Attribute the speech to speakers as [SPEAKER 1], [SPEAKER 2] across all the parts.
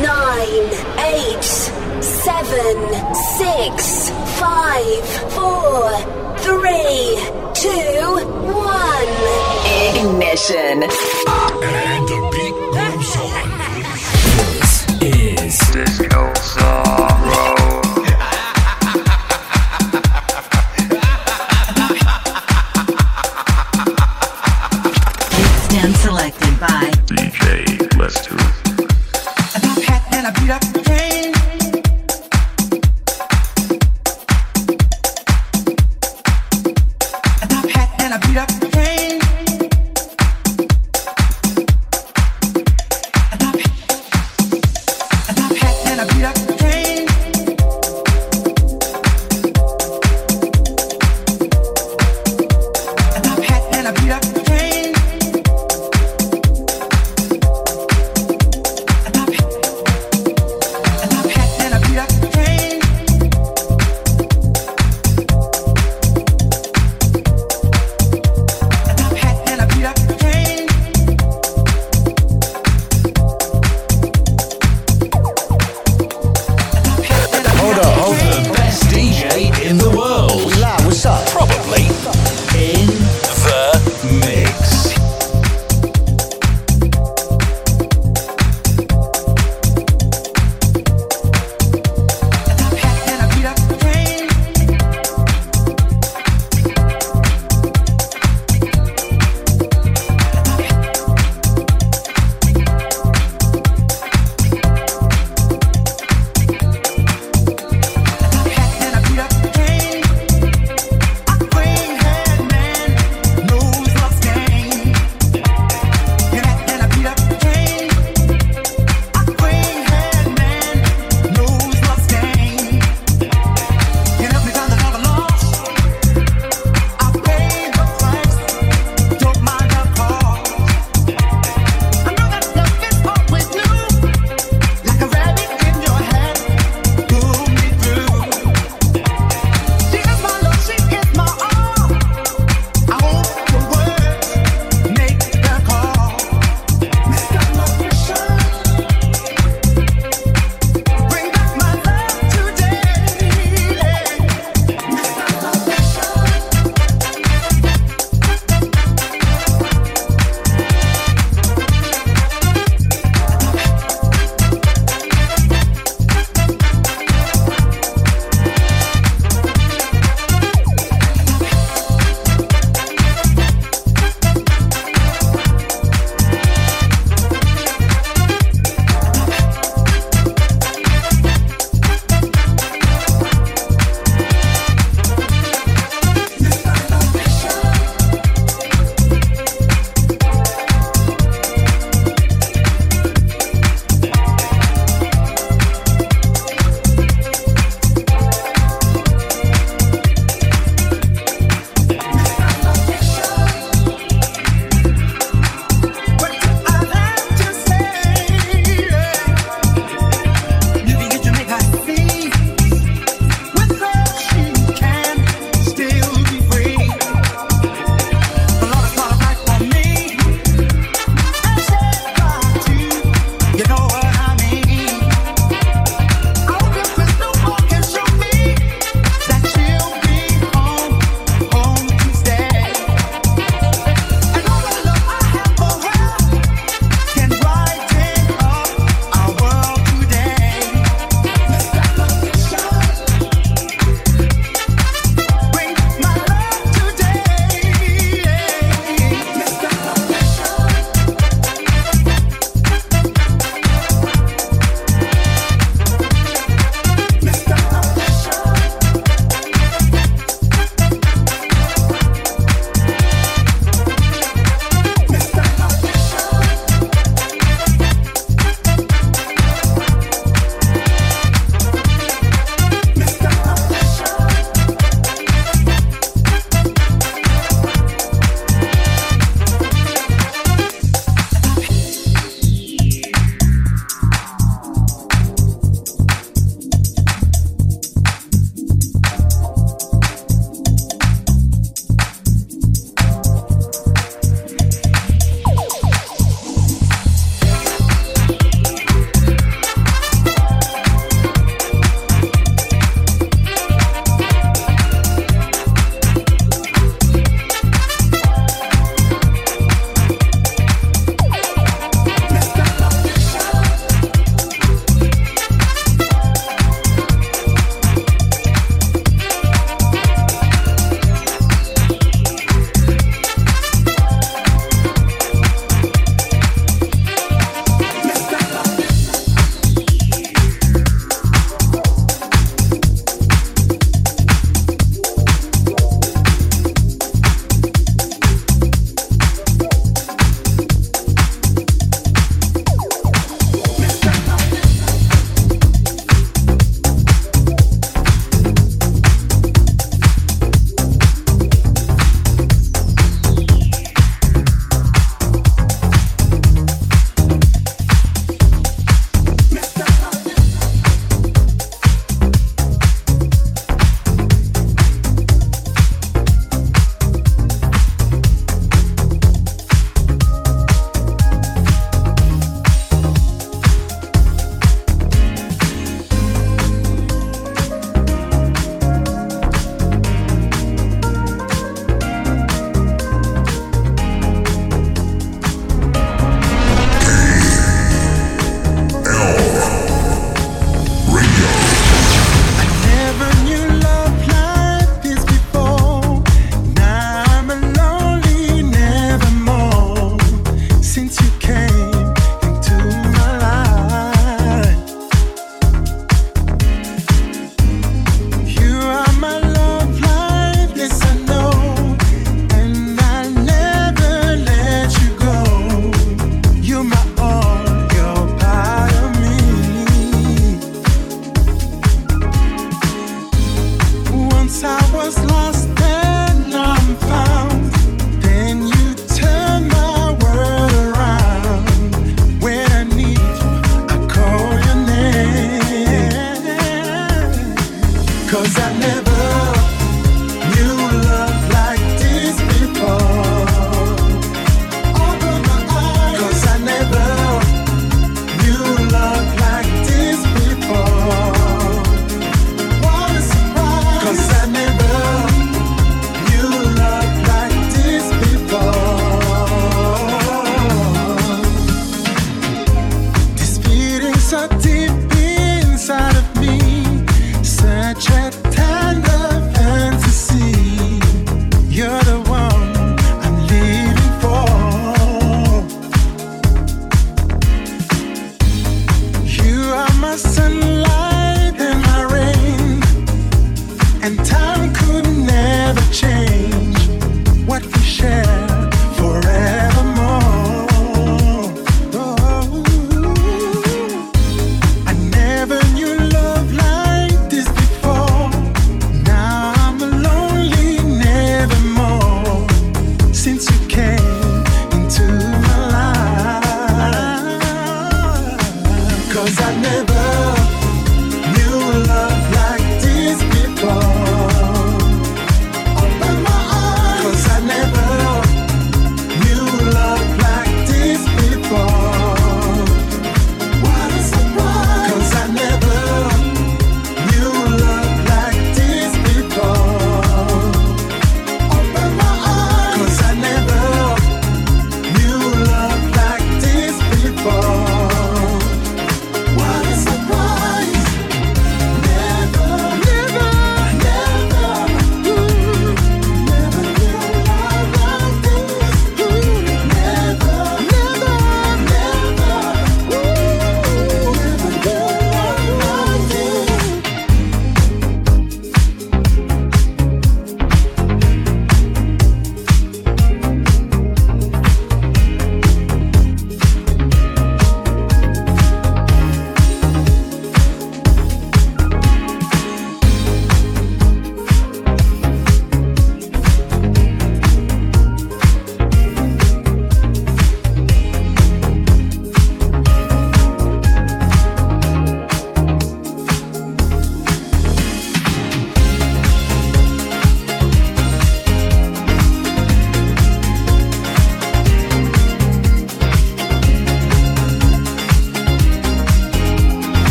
[SPEAKER 1] nine, eight, seven, six, five, four, three, two, one. Ignition.
[SPEAKER 2] And the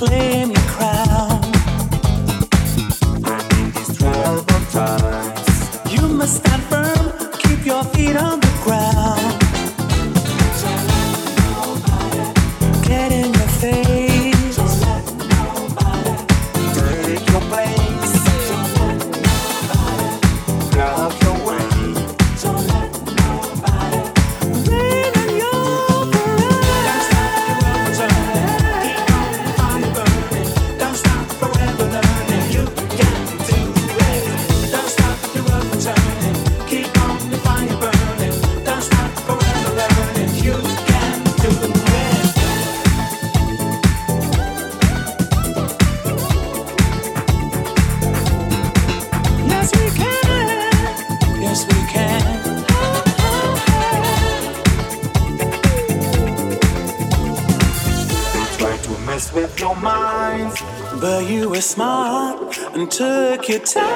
[SPEAKER 3] please.
[SPEAKER 4] Took your time.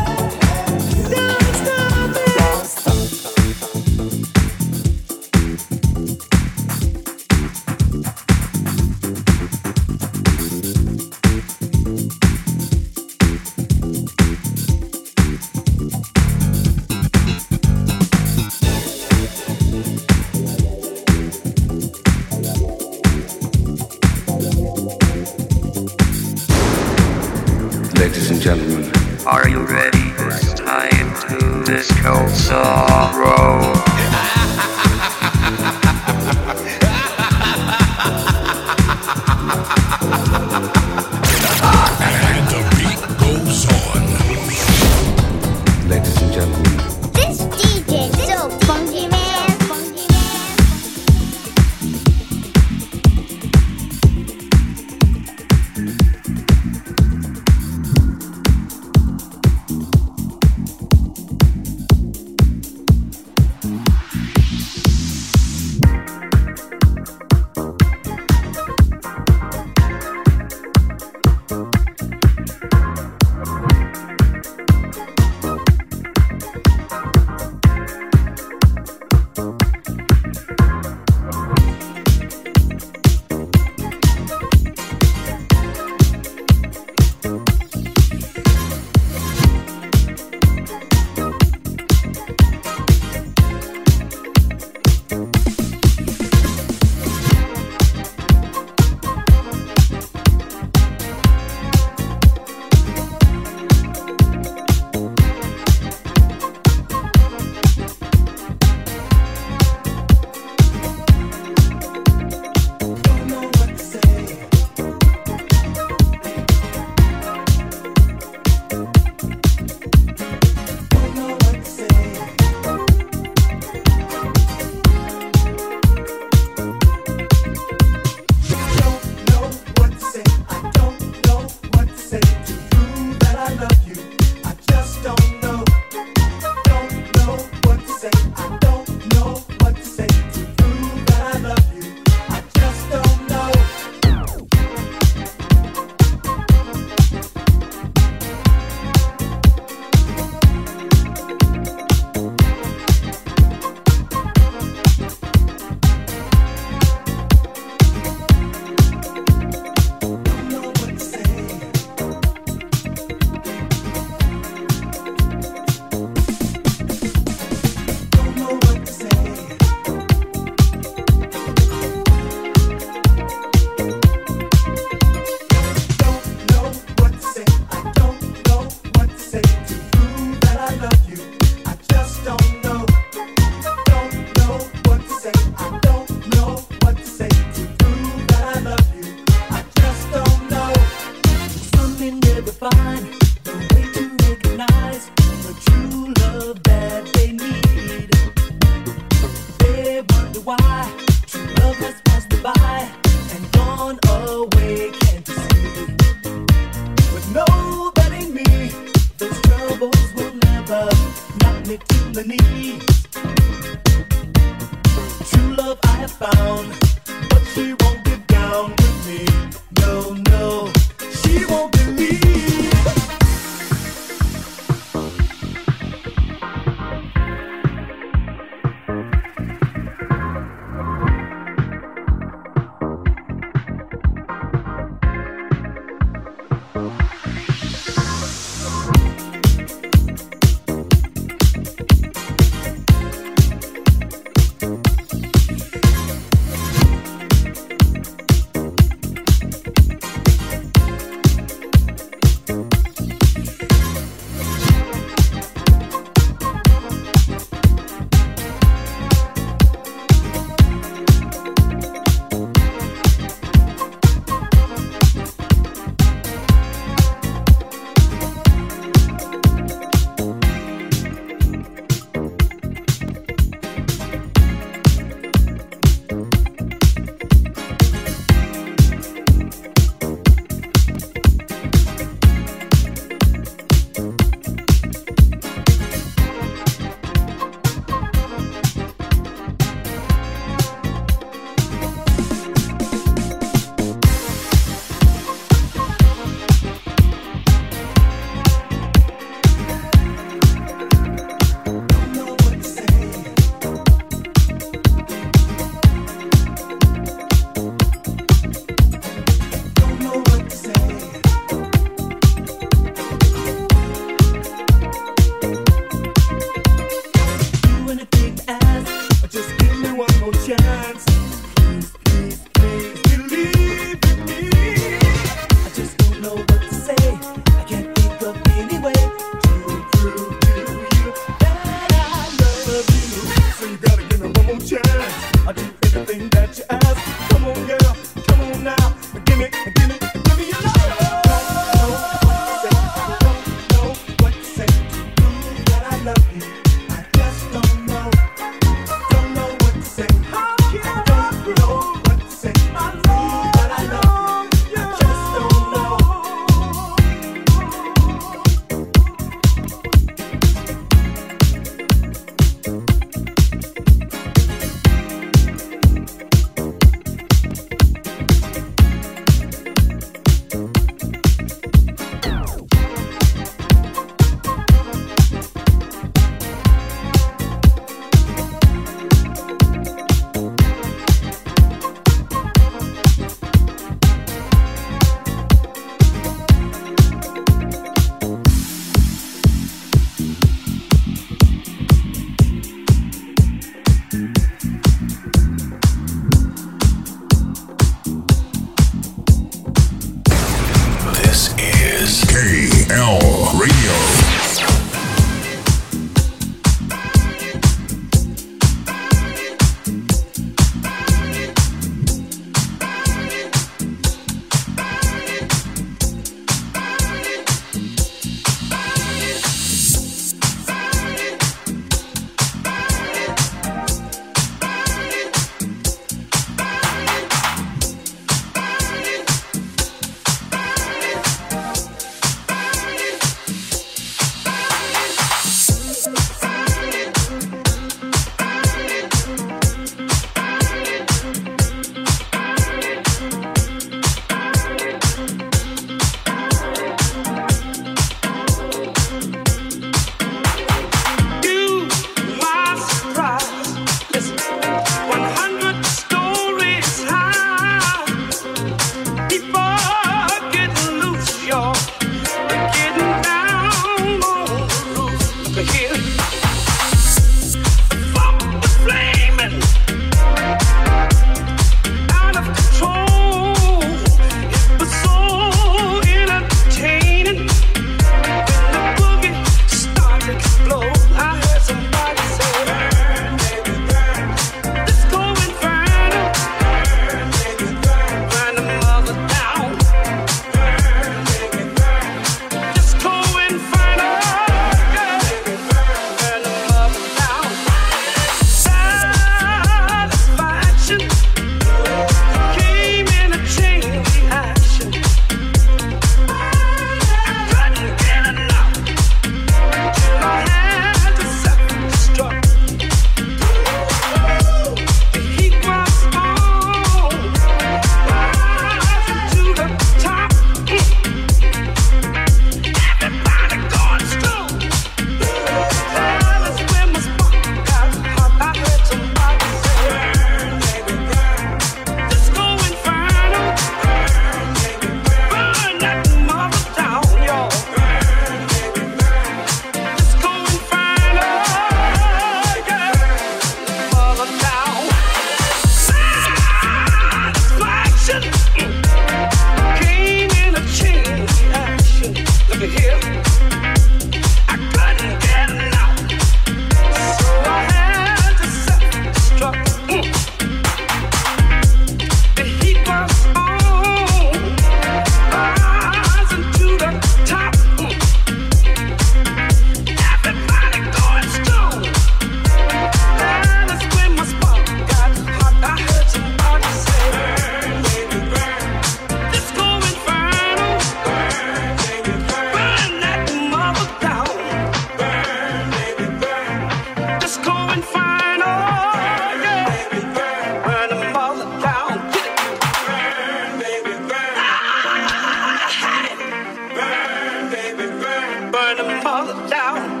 [SPEAKER 3] burn them
[SPEAKER 4] all
[SPEAKER 3] down.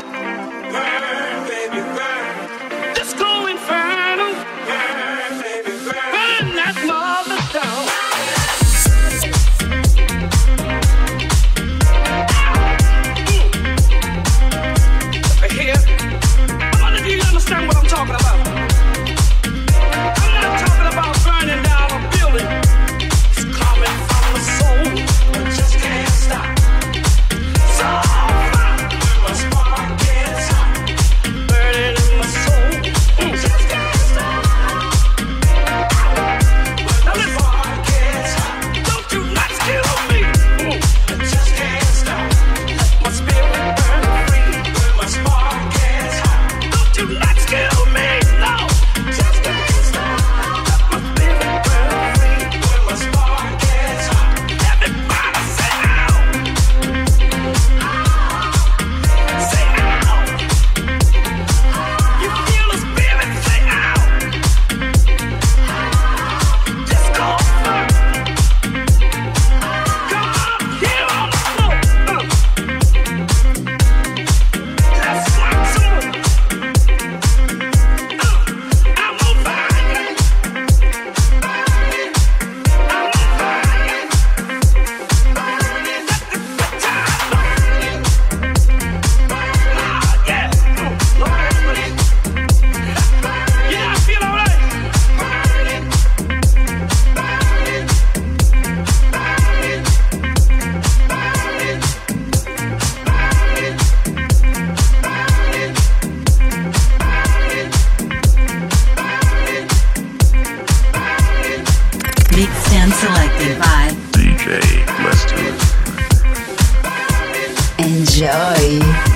[SPEAKER 3] Burn. Big Stan selected by DJ Let's Enjoy.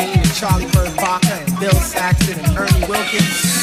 [SPEAKER 3] And
[SPEAKER 5] Charlie Bird Parker and Bill Saxon and Ernie Wilkins.